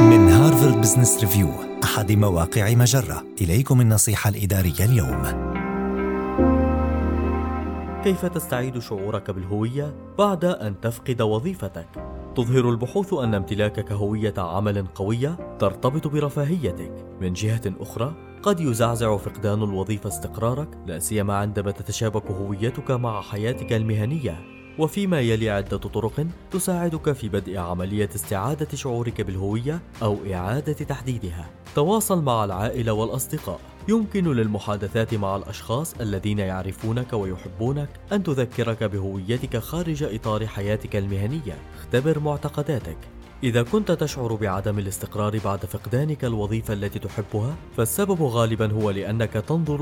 من هارفارد بزنس ريفيو أحد مواقع مجرة. إليكم النصيحة الإدارية اليوم. كيف تستعيد شعورك بالهوية بعد أن تفقد وظيفتك؟ تظهر البحوث أن امتلاكك هوية عمل قوية ترتبط برفاهيتك، من جهة أخرى قد يزعزع فقدان الوظيفة استقرارك، لا سيما عندما تتشابك هويتك مع حياتك المهنية. وفيما يلي عدة طرق تساعدك في بدء عملية استعادة شعورك بالهوية أو إعادة تحديدها. تواصل مع العائلة والأصدقاء. يمكن للمحادثات مع الأشخاص الذين يعرفونك ويحبونك أن تذكرك بهويتك خارج إطار حياتك المهنية. اختبر معتقداتك. إذا كنت تشعر بعدم الاستقرار بعد فقدانك الوظيفة التي تحبها، فالسبب غالبا هو لأنك تنظر